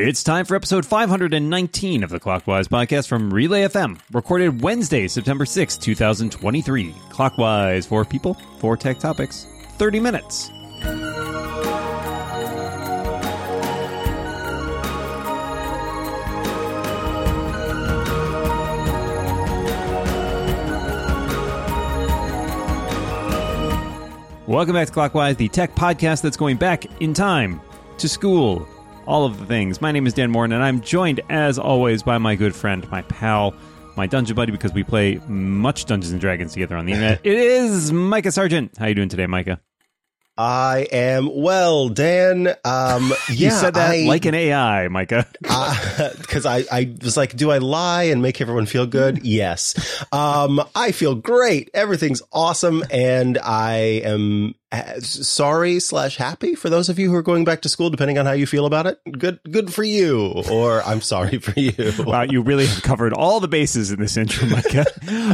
It's time for episode 519 of the Clockwise podcast from Relay FM, recorded Wednesday, September 6, 2023. Clockwise, four people, four tech topics, 30 minutes. Welcome back to Clockwise, the tech podcast that's going back in time to school, all of the things. My name is Dan Moren, and I'm joined, as always, by my good friend, my pal, my dungeon buddy, because we play much Dungeons and Dragons together on the internet. it is Micah Sargent. How are you doing today, Micah? I am well, Dan. Um, yeah, you said that I, like an AI, Micah. because I, I was like, do I lie and make everyone feel good? yes. Um, I feel great. Everything's awesome, and I am uh, Uh, sorry slash happy for those of you who are going back to school, depending on how you feel about it. Good, good for you, or I'm sorry for you. Wow, you really have covered all the bases in this intro, Micah.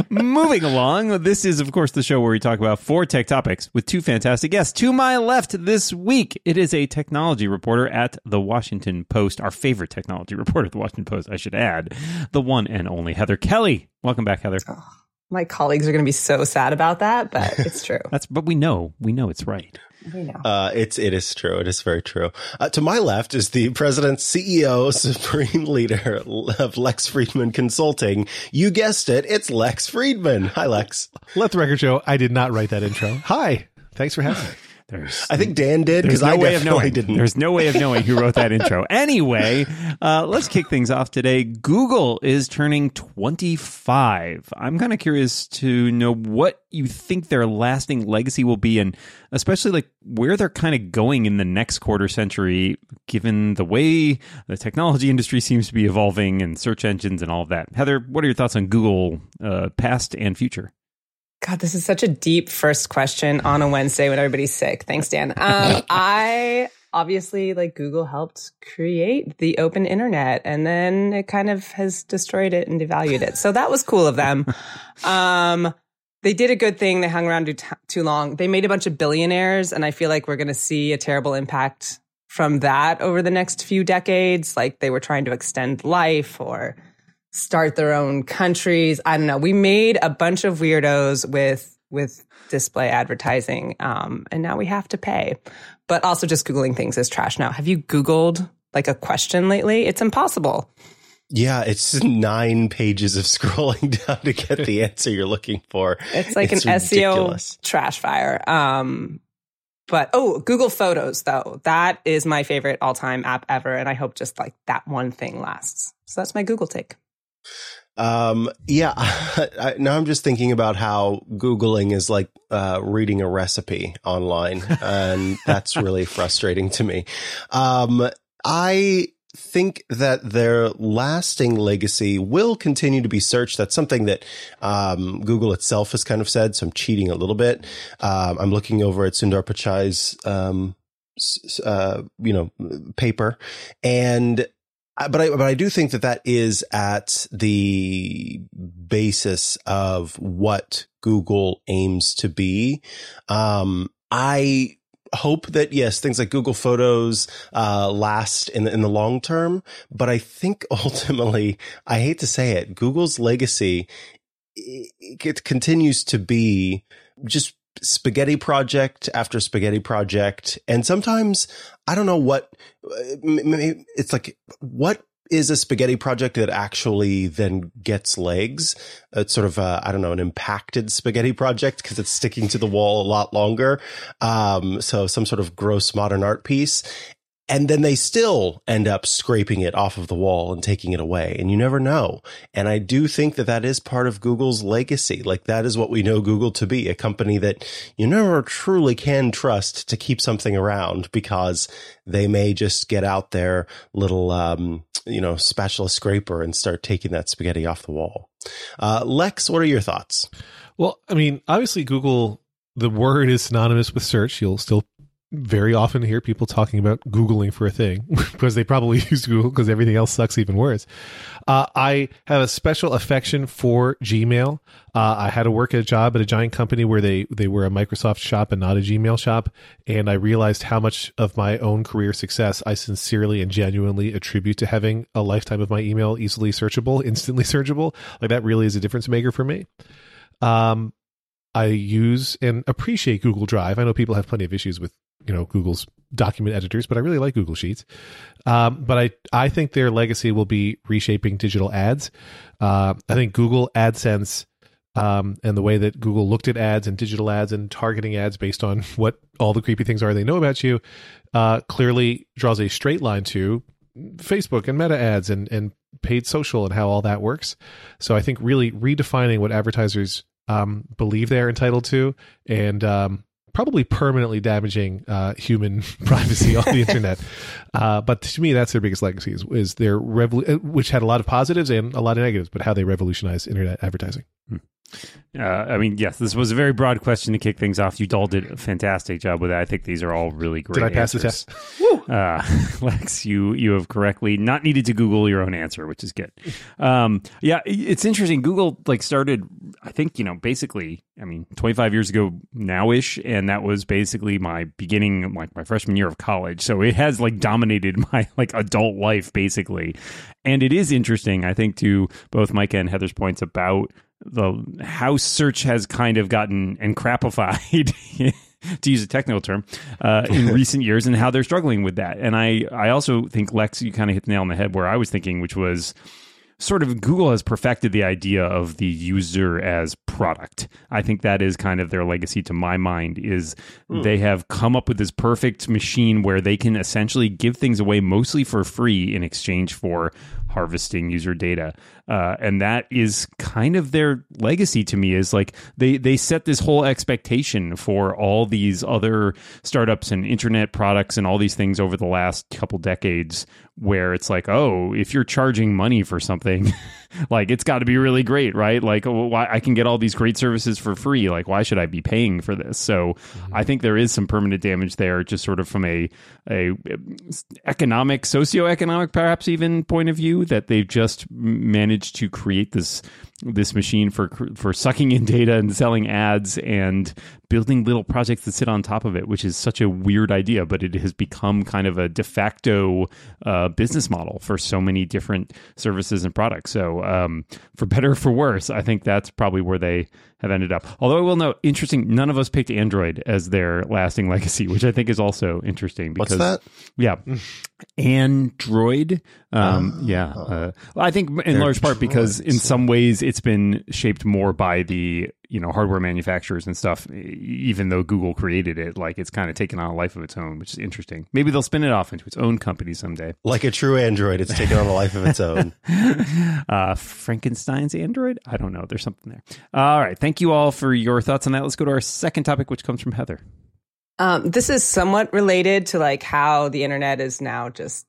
Moving along, this is, of course, the show where we talk about four tech topics with two fantastic guests. To my left this week, it is a technology reporter at the Washington Post, our favorite technology reporter at the Washington Post, I should add, the one and only Heather Kelly. Welcome back, Heather. Oh, My colleagues are going to be so sad about that, but it's true. That's, but we know, we know it's right. we know. Uh, it's it is true. It is very true. Uh, to my left is the president, CEO, supreme leader of Lex Friedman Consulting. You guessed it. It's Lex Friedman. Hi, Lex. Let the record show I did not write that intro. Hi. Thanks for having me. There's, I think Dan did because no I way of knowing. didn't. There's no way of knowing who wrote that intro. Anyway, uh, let's kick things off today. Google is turning 25. I'm kind of curious to know what you think their lasting legacy will be, and especially like where they're kind of going in the next quarter century, given the way the technology industry seems to be evolving and search engines and all of that. Heather, what are your thoughts on Google uh, past and future? God, this is such a deep first question on a Wednesday when everybody's sick. Thanks, Dan. Um, I obviously like Google helped create the open internet and then it kind of has destroyed it and devalued it. So that was cool of them. Um, they did a good thing. They hung around too, too long. They made a bunch of billionaires and I feel like we're going to see a terrible impact from that over the next few decades. Like they were trying to extend life or start their own countries. I don't know. We made a bunch of weirdos with with display advertising, um, and now we have to pay. But also, just googling things is trash now. Have you googled like a question lately? It's impossible. Yeah, it's nine pages of scrolling down to get the answer you're looking for. It's like It's an ridiculous. SEO trash fire. Um, but oh, Google Photos though, that is my favorite all time app ever, and I hope just like that one thing lasts. So that's my Google take. Um, yeah. I, now I'm just thinking about how Googling is like, uh, reading a recipe online and that's really frustrating to me. Um, I think that their lasting legacy will continue to be search. That's something that, um, Google itself has kind of said. So I'm cheating a little bit. Um, I'm looking over at Sundar Pichai's, um, uh, you know, paper and but I, but I do think that that is at the basis of what Google aims to be. Um, I hope that yes, things like Google Photos uh, last in the, in the long term. But I think ultimately, I hate to say it, Google's legacy it, it continues to be just spaghetti project after spaghetti project, and sometimes I don't know what it's like. What is a spaghetti project that actually then gets legs? It's sort of I don't know, an impacted spaghetti project because it's sticking to the wall a lot longer. Um, so some sort of gross modern art piece. And then they still end up scraping it off of the wall and taking it away. And you never know. And I do think that that is part of Google's legacy. Like that is what we know Google to be a company that you never truly can trust to keep something around because they may just get out their little, um, you know, spatula scraper and start taking that spaghetti off the wall. Uh, Lex, what are your thoughts? Well, I mean, obviously Google, the word is synonymous with search. You'll still very often hear people talking about Googling for a thing because they probably use Google because everything else sucks even worse. Uh, I have a special affection for Gmail. Uh, I had to work at a job at a giant company where they, they were a Microsoft shop and not a Gmail shop. And I realized how much of my own career success I sincerely and genuinely attribute to having a lifetime of my email easily searchable, instantly searchable. Like that really is a difference maker for me. Um, I use and appreciate Google Drive. I know people have plenty of issues with you know Google's document editors, but I really like Google Sheets. Um, but I I think their legacy will be reshaping digital ads. Uh, I think Google AdSense um, and the way that Google looked at ads and digital ads and targeting ads based on what all the creepy things are they know about you uh, clearly draws a straight line to Facebook and meta ads and and paid social and how all that works. So I think really redefining what advertisers um, believe they're entitled to and um, probably permanently damaging uh, human privacy on the internet. Uh, but to me, that's their biggest legacy is, is their revol- which had a lot of positives and a lot of negatives, but how they revolutionized internet advertising. Hmm. Uh, I mean, yes, this was a very broad question to kick things off. You all did a fantastic job with that. I think these are all really great. Did I pass answers. the test? Uh, Lex, you you have correctly not needed to Google your own answer, which is good. Um, yeah, it's interesting. Google like started, I think you know, basically, I mean, 25 years ago now ish, and that was basically my beginning, like my freshman year of college. So it has like dominated my like adult life basically, and it is interesting. I think to both Mike and Heather's points about the house search has kind of gotten encrapified to use a technical term uh, in recent years and how they're struggling with that and i i also think lex you kind of hit the nail on the head where i was thinking which was sort of Google has perfected the idea of the user as product. I think that is kind of their legacy to my mind is mm. they have come up with this perfect machine where they can essentially give things away mostly for free in exchange for harvesting user data. Uh, and that is kind of their legacy to me is like they they set this whole expectation for all these other startups and internet products and all these things over the last couple decades where it's like oh if you're charging money for something like it's got to be really great right? Like why i can get all these great services for free. Like why should i be paying for this? So mm-hmm. i think there is some permanent damage there just sort of from a a economic socioeconomic perhaps even point of view that they've just managed to create this this machine for for sucking in data and selling ads and building little projects that sit on top of it, which is such a weird idea, but it has become kind of a de facto uh, business model for so many different services and products. So, um, for better or for worse, I think that's probably where they have ended up. Although I will note, interesting, none of us picked Android as their lasting legacy, which I think is also interesting. Because, What's that? Yeah, Android. Um, uh, yeah, uh, I think in large part because in some ways it's been shaped more by the you know hardware manufacturers and stuff even though google created it like it's kind of taken on a life of its own which is interesting. Maybe they'll spin it off into its own company someday. Like a true android it's taken on a life of its own. Uh, frankenstein's android? I don't know there's something there. All right thank you all for your thoughts on that. Let's go to our second topic which comes from heather. Um, this is somewhat related to like how the internet is now just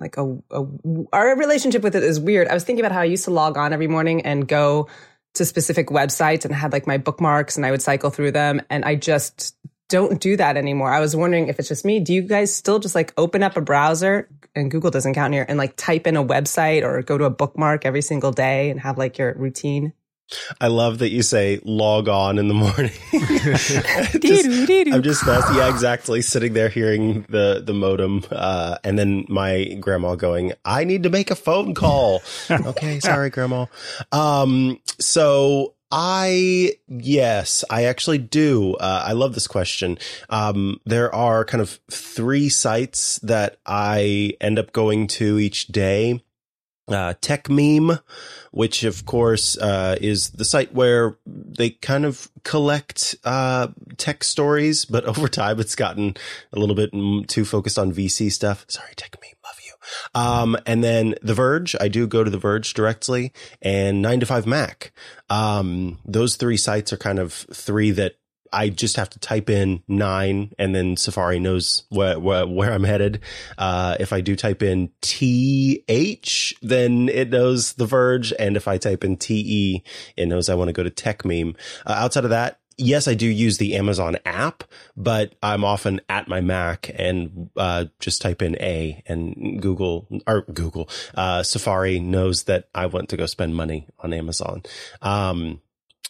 like a, a our relationship with it is weird. I was thinking about how i used to log on every morning and go to specific websites and had like my bookmarks and I would cycle through them. And I just don't do that anymore. I was wondering if it's just me. Do you guys still just like open up a browser and Google doesn't count here and like type in a website or go to a bookmark every single day and have like your routine? I love that you say log on in the morning. just, I'm just yeah, exactly. Sitting there hearing the the modem, uh, and then my grandma going, "I need to make a phone call." okay, sorry, grandma. Um, so I yes, I actually do. Uh, I love this question. Um, there are kind of three sites that I end up going to each day uh, Techmeme, which of course uh, is the site where they kind of collect uh, tech stories, but over time it's gotten a little bit too focused on VC stuff. Sorry, Techmeme, love you. Um, and then The Verge, I do go to The Verge directly, and Nine to Five Mac. Um, those three sites are kind of three that I just have to type in nine and then Safari knows where, where, where I'm headed. Uh, if I do type in TH, then it knows The Verge. And if I type in TE, it knows I want to go to Techmeme. Uh, outside of that, yes, I do use the Amazon app, but I'm often at my Mac and uh, just type in A and Google or Google uh, Safari knows that I want to go spend money on Amazon. Um,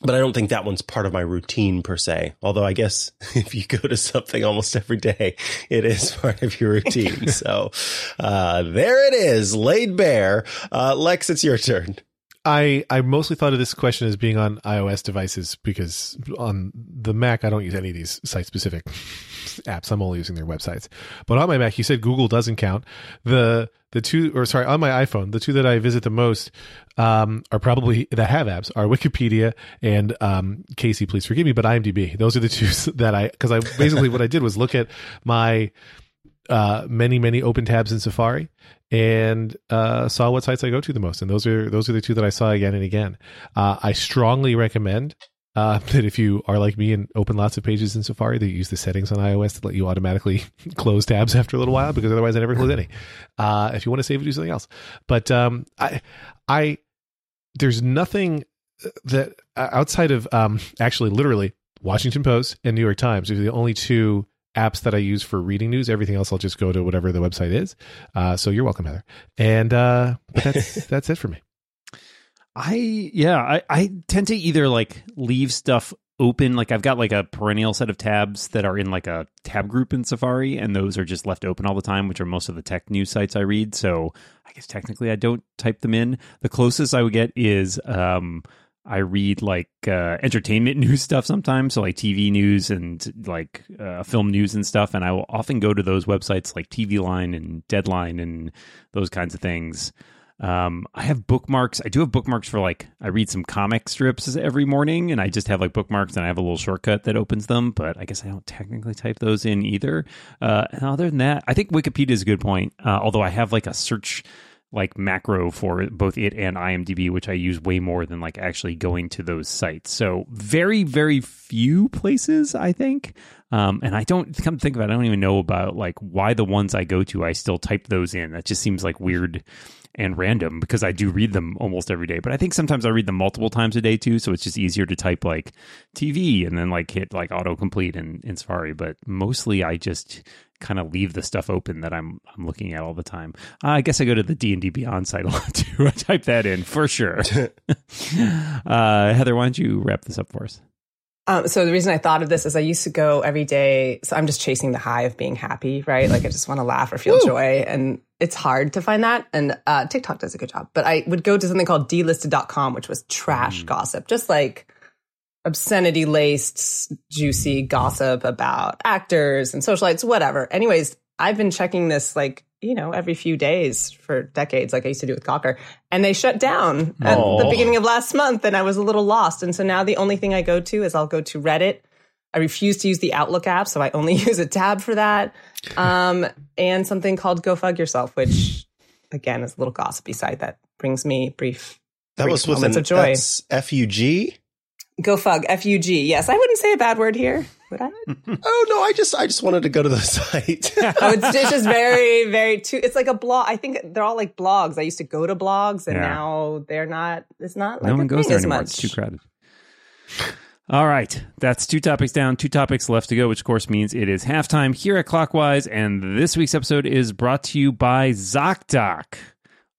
but I don't think that one's part of my routine per se. Although I guess if you go to something almost every day, it is part of your routine. so uh, there it is, laid bare. Uh, Lex, it's your turn. I I mostly thought of this question as being on iOS devices because on the Mac I don't use any of these site specific apps. I'm only using their websites. But on my Mac, you said Google doesn't count. The the two or sorry on my iPhone, the two that I visit the most um, are probably that have apps are Wikipedia and um, Casey. Please forgive me, but IMDb. Those are the two that I because I basically what I did was look at my uh, many many open tabs in Safari and uh, saw what sites I go to the most, and those are those are the two that I saw again and again. Uh, I strongly recommend uh, that if you are like me and open lots of pages in Safari, that you use the settings on iOS to let you automatically close tabs after a little while, because otherwise I never close any. Uh, if you want to save it, do something else. But um, I, I, there's nothing that uh, outside of um, actually literally Washington Post and New York Times are the only two apps that I use for reading news. Everything else, I'll just go to whatever the website is. Uh, so you're welcome, Heather. And uh, that's that's it for me. I yeah, I, I tend to either like leave stuff open. Like I've got like a perennial set of tabs that are in like a tab group in Safari, and those are just left open all the time, which are most of the tech news sites I read. So I guess technically I don't type them in. The closest I would get is um I read like uh, entertainment news stuff sometimes, so like TV news and like uh, film news and stuff. And I will often go to those websites like TV Line and Deadline and those kinds of things. Um, I have bookmarks. I do have bookmarks for like I read some comic strips every morning, and I just have like bookmarks, and I have a little shortcut that opens them. But I guess I don't technically type those in either. Uh, and other than that, I think Wikipedia is a good point. Uh, although I have like a search like macro for both it and IMDb, which I use way more than like actually going to those sites. So very, very few places, I think. Um, and I don't come to think about it, I don't even know about like why the ones I go to, I still type those in. That just seems like weird and random because I do read them almost every day. But I think sometimes I read them multiple times a day too, so it's just easier to type like TV and then like hit like autocomplete in, in Safari. But mostly I just kind of leave the stuff open that I'm I'm looking at all the time. Uh, I guess I go to the D and D Beyond site a lot too. I type that in for sure. uh, Heather, why don't you wrap this up for us? Um, so the reason I thought of this is I used to go every day. So I'm just chasing the high of being happy, right? Like I just want to laugh or feel Woo! joy. And it's hard to find that. And uh, TikTok does a good job. But I would go to something called dlisted.com, which was trash mm. gossip, just like obscenity laced, juicy gossip about actors and socialites, whatever. Anyways, I've been checking this like, you know, every few days for decades, like I used to do with Gawker. And they shut down at the beginning of last month and I was a little lost. And so now the only thing I go to is I'll go to Reddit. I refuse to use the Outlook app, so I only use a tab for that. Um, and something called Go Fug Yourself, which again is a little gossipy side that brings me brief. That brief was with an, of joy. F U G. Go fug, F U G. Yes, I wouldn't say a bad word here, would I? oh no, I just I just wanted to go to the site. oh, it's, it's, just very very too. It's like a blog. I think they're all like blogs. I used to go to blogs, and yeah. now they're not. It's not. Like no one goes there anymore. Much. It's too crowded. All right, that's two topics down, two topics left to go, which of course means it is halftime here at Clockwise, and this week's episode is brought to you by ZocDoc.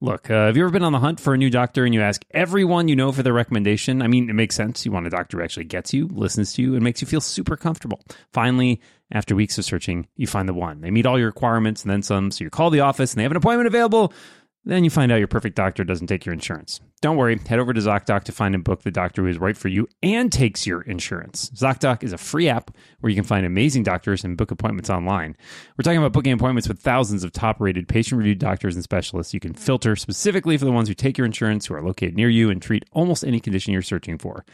Look, uh, have you ever been on the hunt for a new doctor and you ask everyone you know for their recommendation? I mean, it makes sense. You want a doctor who actually gets you, listens to you, and makes you feel super comfortable. Finally, after weeks of searching, you find the one. They meet all your requirements and then some. So you call the office and they have an appointment available. Then you find out your perfect doctor doesn't take your insurance. Don't worry, head over to ZocDoc to find and book the doctor who is right for you and takes your insurance. ZocDoc is a free app where you can find amazing doctors and book appointments online. We're talking about booking appointments with thousands of top rated patient reviewed doctors and specialists. You can filter specifically for the ones who take your insurance, who are located near you, and treat almost any condition you're searching for.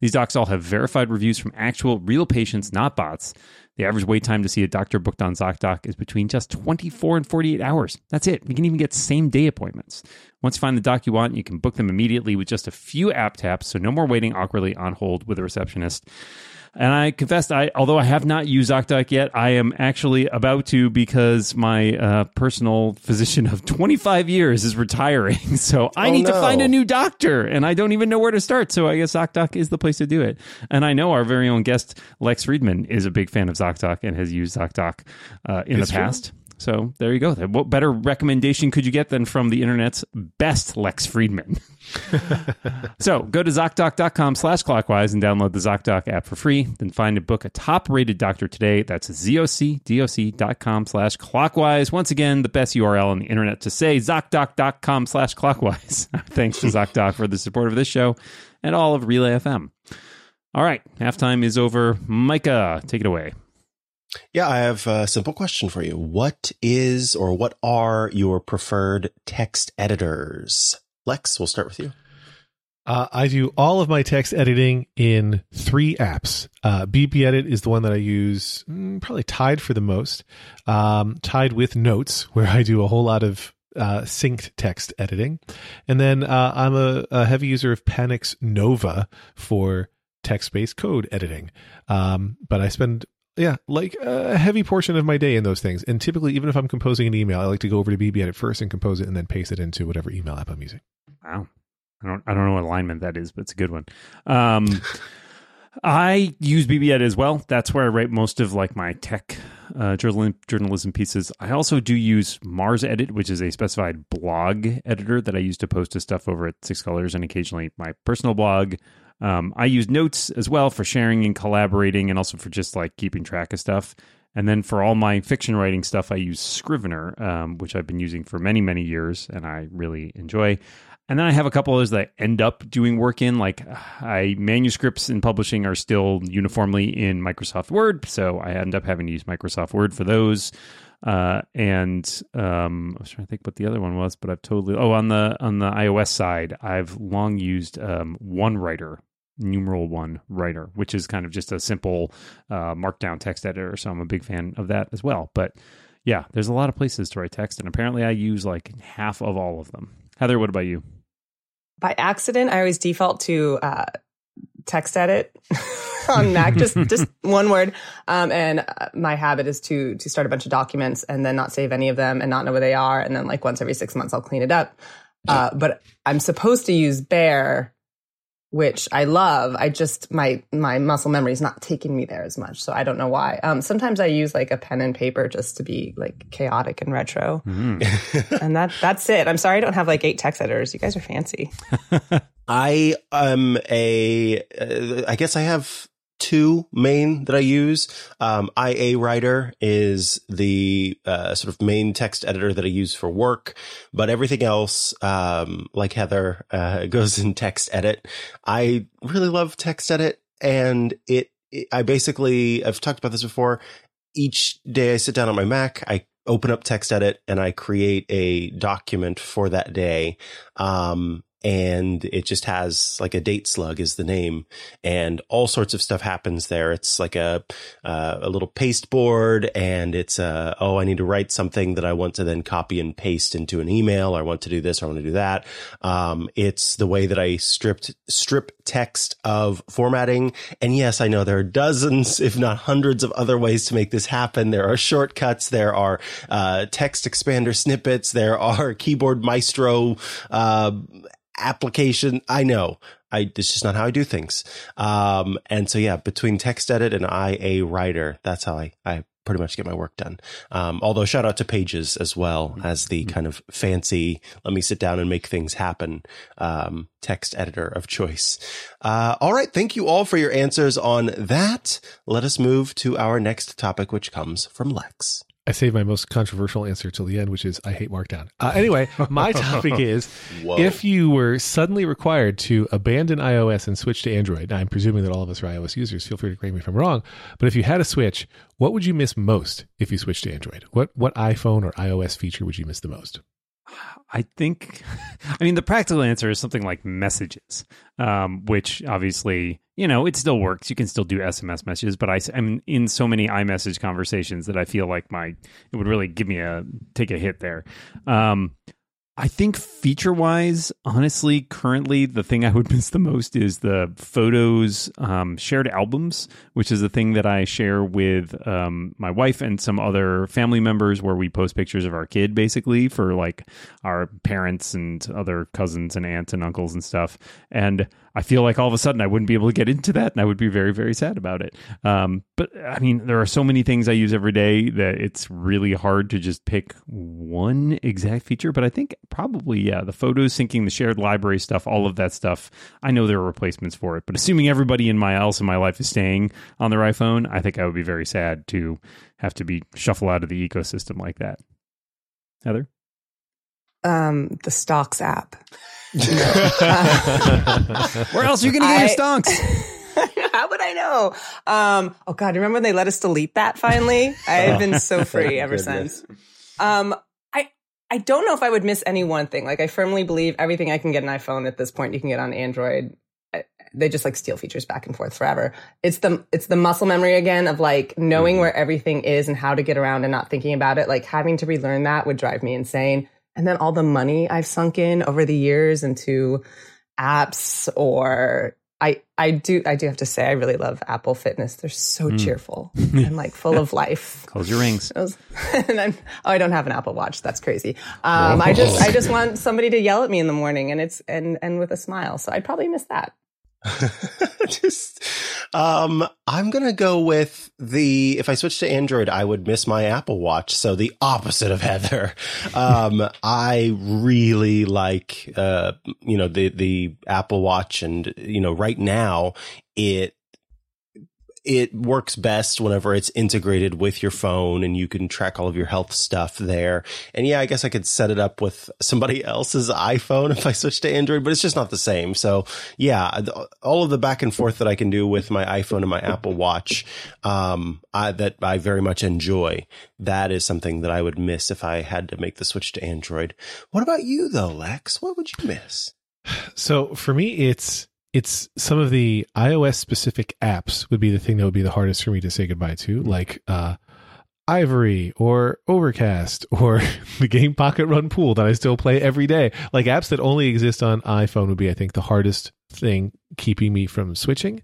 These docs all have verified reviews from actual real patients, not bots. The average wait time to see a doctor booked on ZocDoc is between just 24 and 48 hours. That's it. You can even get same day appointments. Once you find the doc you want, you can book them immediately with just a few app taps, so no more waiting awkwardly on hold with a receptionist. And I confessed, I although I have not used ZocDoc yet, I am actually about to because my uh, personal physician of 25 years is retiring. So I Oh, need to find a new doctor, and I don't even know where to start. So I guess ZocDoc is the place to do it. And I know our very own guest Lex Friedman is a big fan of ZocDoc and has used ZocDoc uh, in It's the true. So there you go. What better recommendation could you get than from the internet's best Lex Friedman? so go to ZocDoc.com slash clockwise and download the ZocDoc app for free. Then find and book a top rated doctor today. That's ZocDoc.com slash clockwise. Once again, the best URL on the internet to say ZocDoc.com slash clockwise. Thanks to ZocDoc for the support of this show and all of Relay FM. All right, halftime is over. Micah, take it away. Yeah, I have a simple question for you. What is or what are your preferred text editors? Lex, we'll start with you. Uh, I do all of my text editing in three apps. Uh, Edit is the one that I use, mm, probably tied for the most. Um, tied with Notes, where I do a whole lot of uh, synced text editing, and then uh, I'm a, a heavy user of Panic Nova for text-based code editing. Um, but I spend yeah, like a heavy portion of my day in those things. And typically, even if I'm composing an email, I like to go over to BB Edit first and compose it, and then paste it into whatever email app I'm using. Wow. I don't I don't know what alignment that is, but it's a good one. Um, I use BBEd as well. That's where I write most of like my tech uh, journalism pieces. I also do use Mars Edit, which is a specified blog editor that I use to post to stuff over at Six Colors and occasionally my personal blog. Um, I use Notes as well for sharing and collaborating, and also for just like keeping track of stuff. And then for all my fiction writing stuff, I use Scrivener, um, which I've been using for many, many years, and I really enjoy. And then I have a couple others that I end up doing work in, like I manuscripts and publishing are still uniformly in Microsoft Word, so I end up having to use Microsoft Word for those. Uh, and um, I was trying to think what the other one was, but I've totally. Oh, on the on the iOS side, I've long used um, 1Writer, numeral one writer, which is kind of just a simple uh, markdown text editor. So I'm a big fan of that as well. But yeah, there's a lot of places to write text, and apparently I use like half of all of them. Heather, what about you? By accident, I always default to uh, text edit on Mac, just just one word. Um, and uh, my habit is to to start a bunch of documents and then not save any of them and not know where they are. And then like once every six months, I'll clean it up. Uh, but I'm supposed to use Bear, which I love. I just my my muscle memory is not taking me there as much, so I don't know why. Um, sometimes I use like a pen and paper just to be like chaotic and retro, Mm. and that that's it. I'm sorry I don't have like eight text editors. You guys are fancy. I am a, uh, I guess I have two main that I use. Um, IA Writer is the uh, sort of main text editor that I use for work, but everything else, um, like Heather, uh, goes in text edit. I really love text edit and it, it, I basically, I've talked about this before. Each day I sit down on my Mac, I open up text edit and I create a document for that day. Um, and it just has like a date slug is the name and all sorts of stuff happens there. It's like a, uh, a little pasteboard and it's, uh, oh, I need to write something that I want to then copy and paste into an email. I want to do this. I want to do that. Um, it's the way that I stripped, strip text of formatting. And yes, I know there are dozens, if not hundreds of other ways to make this happen. There are shortcuts. There are, uh, text expander snippets. There are keyboard maestro, uh, application. I know. I, it's just not how I do things. Um, and so yeah, between text edit and IA writer, that's how I, I pretty much get my work done. Um, although shout out to Pages as well as the kind of fancy, let me sit down and make things happen, um, text editor of choice. Uh, all right. Thank you all for your answers on that. Let us move to our next topic, which comes from Lex. I saved my most controversial answer till the end, which is I hate Markdown. Uh, anyway, my topic is Whoa. if you were suddenly required to abandon iOS and switch to Android, now I'm presuming that all of us are iOS users, feel free to correct me if I'm wrong, but if you had a switch, what would you miss most if you switched to Android? What what iPhone or iOS feature would you miss the most? I think, I mean, the practical answer is something like messages, um, which obviously, you know, it still works. You can still do SMS messages, but I, am in so many iMessage conversations that I feel like my, it would really give me a, take a hit there. Um, I think feature wise, honestly, currently the thing I would miss the most is the photos, um, shared albums, which is a thing that I share with um, my wife and some other family members where we post pictures of our kid basically for like our parents and other cousins and aunts and uncles and stuff. And I feel like all of a sudden I wouldn't be able to get into that and I would be very, very sad about it. Um, but I mean, there are so many things I use every day that it's really hard to just pick one exact feature. But I think probably, yeah, the photos syncing, the shared library stuff, all of that stuff. I know there are replacements for it. But assuming everybody in my else in my life is staying on their iPhone, I think I would be very sad to have to be shuffle out of the ecosystem like that. Heather? Um, the stocks app. Where else are you going to get your stonks? How would I know? Um, oh God, remember when they let us delete that finally? I've been so free ever since. Um, I I don't know if I would miss any one thing. Like I firmly believe everything I can get an iPhone at this point, you can get on Android. They just like steal features back and forth forever. It's the it's the muscle memory again of like knowing where everything is and how to get around and not thinking about it. Like having to relearn that would drive me insane. And then all the money I've sunk in over the years into apps or I I do I do have to say I really love Apple Fitness. They're so cheerful and like full of life. Close your rings. Was- and I'm, oh, I don't have an Apple Watch. That's crazy. Um, I just I just want somebody to yell at me in the morning and it's and and with a smile. So I'd probably miss that. Just, um, I'm gonna go with the. If I switch to Android, I would miss my Apple Watch. So the opposite of Heather. Um, I really like, uh, you know, the the Apple Watch, and you know, right now it it works best whenever it's integrated with your phone and you can track all of your health stuff there. And yeah, I guess I could set it up with somebody else's iPhone if I switch to Android, but it's just not the same. So yeah, all of the back and forth that I can do with my iPhone and my Apple Watch, um, I, that I very much enjoy. That is something that I would miss if I had to make the switch to Android. What about you though, Lex? What would you miss? So for me, it's it's some of the iOS specific apps would be the thing that would be the hardest for me to say goodbye to, like uh, Ivory or Overcast or the game Pocket Run Pool that I still play every day. Like apps that only exist on iPhone would be, I think, the hardest thing keeping me from switching.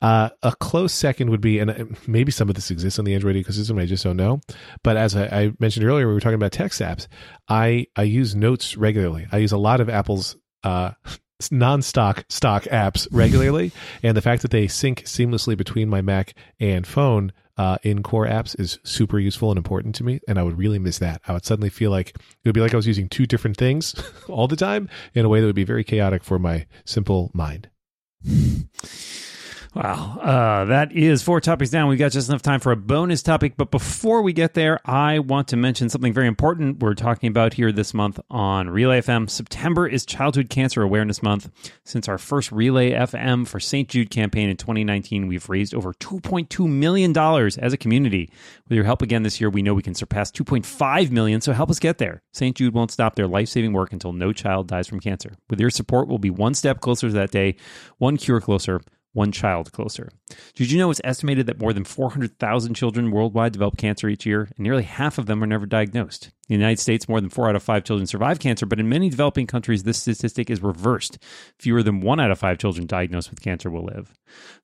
Uh, a close second would be, and uh, maybe some of this exists on the Android ecosystem, I just don't know. But as I, I mentioned earlier, we were talking about text apps. I I use Notes regularly. I use a lot of Apple's uh, non-stock stock apps regularly, and the fact that they sync seamlessly between my Mac and phone uh, in core apps is super useful and important to me. And I would really miss that. I would suddenly feel like it would be like I was using two different things all the time in a way that would be very chaotic for my simple mind. Wow. Uh, that is four topics down. We've got just enough time for a bonus topic. But before we get there, I want to mention something very important we're talking about here this month on Relay FM. September is Childhood Cancer Awareness Month. Since our first Relay FM for St. Jude campaign in 2019, we've raised over $2.2 million as a community. With your help again this year, we know we can surpass 2.5 million, So help us get there. St. Jude won't stop their life saving work until no child dies from cancer. With your support, we'll be one step closer to that day, one cure closer one child closer. Did you know it's estimated that more than 400,000 children worldwide develop cancer each year, and nearly half of them are never diagnosed? In the United States, more than four out of five children survive cancer, but in many developing countries, this statistic is reversed. Fewer than one out of five children diagnosed with cancer will live.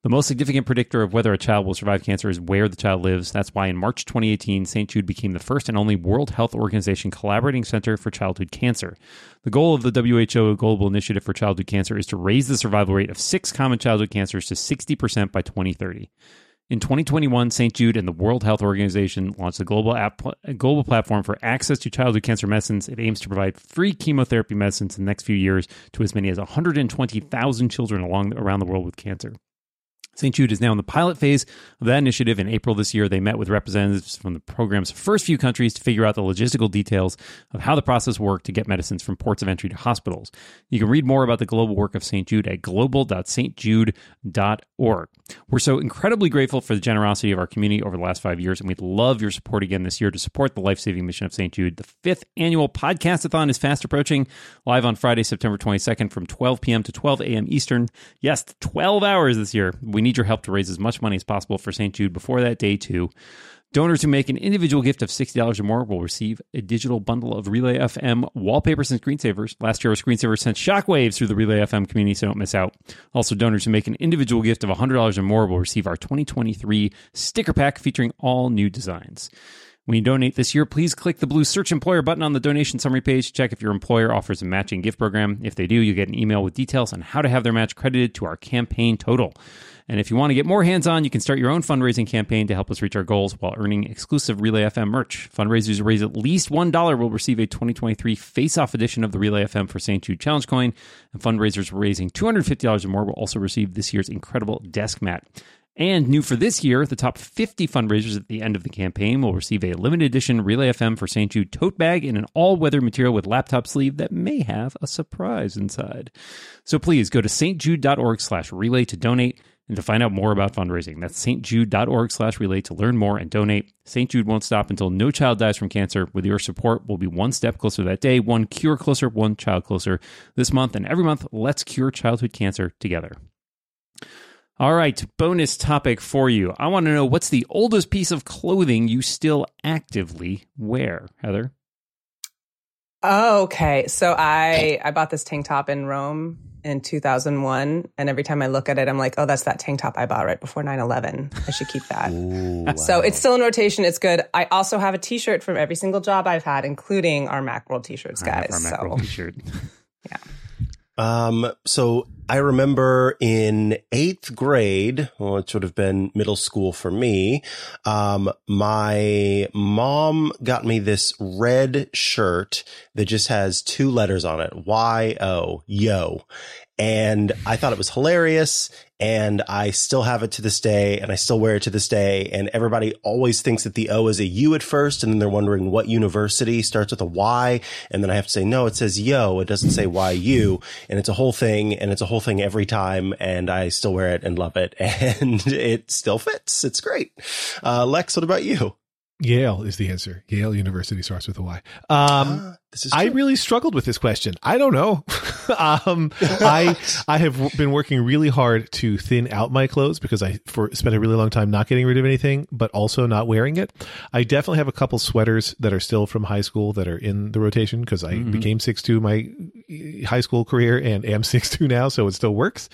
The most significant predictor of whether a child will survive cancer is where the child lives. That's why in March 2018, St. Jude became the first and only World Health Organization collaborating center for childhood cancer. The goal of the WHO Global Initiative for Childhood Cancer is to raise the survival rate of six common childhood cancers to 60% by 2030. In 2021, St. Jude and the World Health Organization launched a global app, a global platform for access to childhood cancer medicines. It aims to provide free chemotherapy medicines in the next few years to as many as 120,000 children along around the world with cancer. St. Jude is now in the pilot phase of that initiative. In April this year, they met with representatives from the program's first few countries to figure out the logistical details of how the process worked to get medicines from ports of entry to hospitals. You can read more about the global work of St. Jude at global.stjude.org. We're so incredibly grateful for the generosity of our community over the last five years, and we'd love your support again this year to support the life saving mission of St. Jude. The fifth annual podcastathon is fast approaching, live on Friday, September 22nd from 12 p.m. to 12 a.m. Eastern. Yes, 12 hours this year. We need your help to raise as much money as possible for St. Jude before that day, too. Donors who make an individual gift of $60 or more will receive a digital bundle of Relay FM wallpapers and screensavers. Last year, our screensavers sent shockwaves through the Relay FM community, so don't miss out. Also, donors who make an individual gift of $100 or more will receive our 2023 sticker pack featuring all new designs. When you donate this year, please click the blue Search Employer button on the donation summary page. To check if your employer offers a matching gift program. If they do, you'll get an email with details on how to have their match credited to our campaign total. And if you want to get more hands on, you can start your own fundraising campaign to help us reach our goals while earning exclusive Relay FM merch. Fundraisers who raise at least $1 will receive a 2023 face off edition of the Relay FM for St. Jude Challenge Coin. And fundraisers raising $250 or more will also receive this year's incredible desk mat. And new for this year, the top 50 fundraisers at the end of the campaign will receive a limited edition Relay FM for St. Jude tote bag in an all weather material with laptop sleeve that may have a surprise inside. So please go to stjude.org slash relay to donate and to find out more about fundraising. That's stjude.org slash relay to learn more and donate. St. Jude won't stop until no child dies from cancer. With your support, we'll be one step closer that day, one cure closer, one child closer. This month and every month, let's cure childhood cancer together. All right, bonus topic for you. I want to know what's the oldest piece of clothing you still actively wear, Heather? Oh, okay. So I I bought this tank top in Rome in 2001 and every time I look at it I'm like, "Oh, that's that tank top I bought right before 9/11. I should keep that." Ooh, So it's still in rotation. It's good. I also have a t-shirt from every single job I've had including our Macworld t-shirts, guys. our Macworld So t-shirt. Um, so I remember in eighth grade, well, it would have been middle school for me. Um, my mom got me this red shirt that just has two letters on it. Y-O, yo. And I thought it was hilarious. And I still have it to this day and I still wear it to this day. And everybody always thinks that the O is a U at first. And then they're wondering what university starts with a Y. And then I have to say, no, it says yo. It doesn't say YU. And it's a whole thing and it's a whole thing every time. And I still wear it and love it. And it still fits. It's great. Uh, Lex, what about you? Yale is the answer. Yale University starts with a Y. Um, Ah, this is I really struggled with this question. I don't know. um, I I have been working really hard to thin out my clothes because I for spent a really long time not getting rid of anything, but also not wearing it. I definitely have a couple sweaters that are still from high school that are in the rotation because I became six two my high school career and am six two now, so it still works.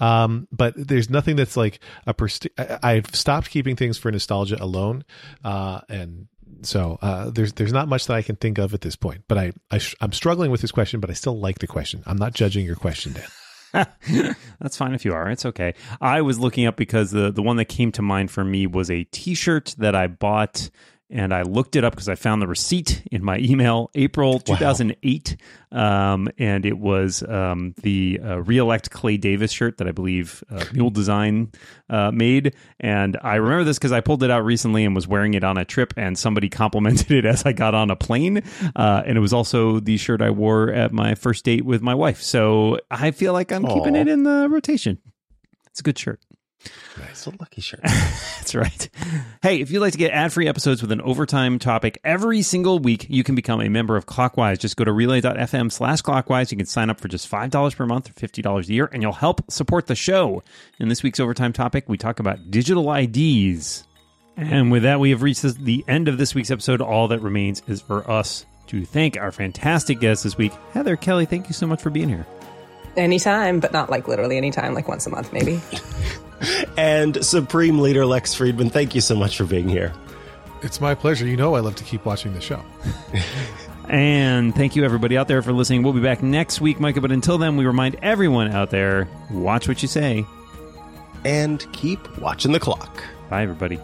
Um, but there's nothing that's like a. Pers- I- I've stopped keeping things for nostalgia alone, uh, and so uh, there's there's not much that I can think of at this point. But I, I I'm struggling with this question, but I still like the question. I'm not judging your question, Dan. That's fine if you are. It's okay. I was looking up because the the one that came to mind for me was a T-shirt that I bought, and I looked it up because I found the receipt in my email, April 2008, um, and it was um, the uh, re-elect Clay Davis shirt that I believe uh, Mule Design uh, made, and I remember this because I pulled it out recently and was wearing it on a trip, and somebody complimented it as I got on a plane, uh, and it was also the shirt I wore at my first date with my wife. So I feel like I'm keeping it in the rotation. It's a good shirt. It's a lucky shirt. That's right. Hey, if you'd like to get ad free episodes with an overtime topic every single week, you can become a member of Clockwise. Just go to relay.fm slash clockwise. You can sign up for just $5 per month or $50 a year, and you'll help support the show. In this week's overtime topic, we talk about digital IDs. And with that, we have reached the end of this week's episode. All that remains is for us to thank our fantastic guests this week. Heather Kelly, thank you so much for being here. anytime, but not like literally anytime, like once a month maybe. and Supreme Leader Lex Friedman, thank you so much for being here. It's my pleasure. You know I love to keep watching the show. And thank you, everybody out there, for listening. We'll be back next week, Micah. But until then, we remind everyone out there watch what you say. And keep watching the clock. Bye, everybody.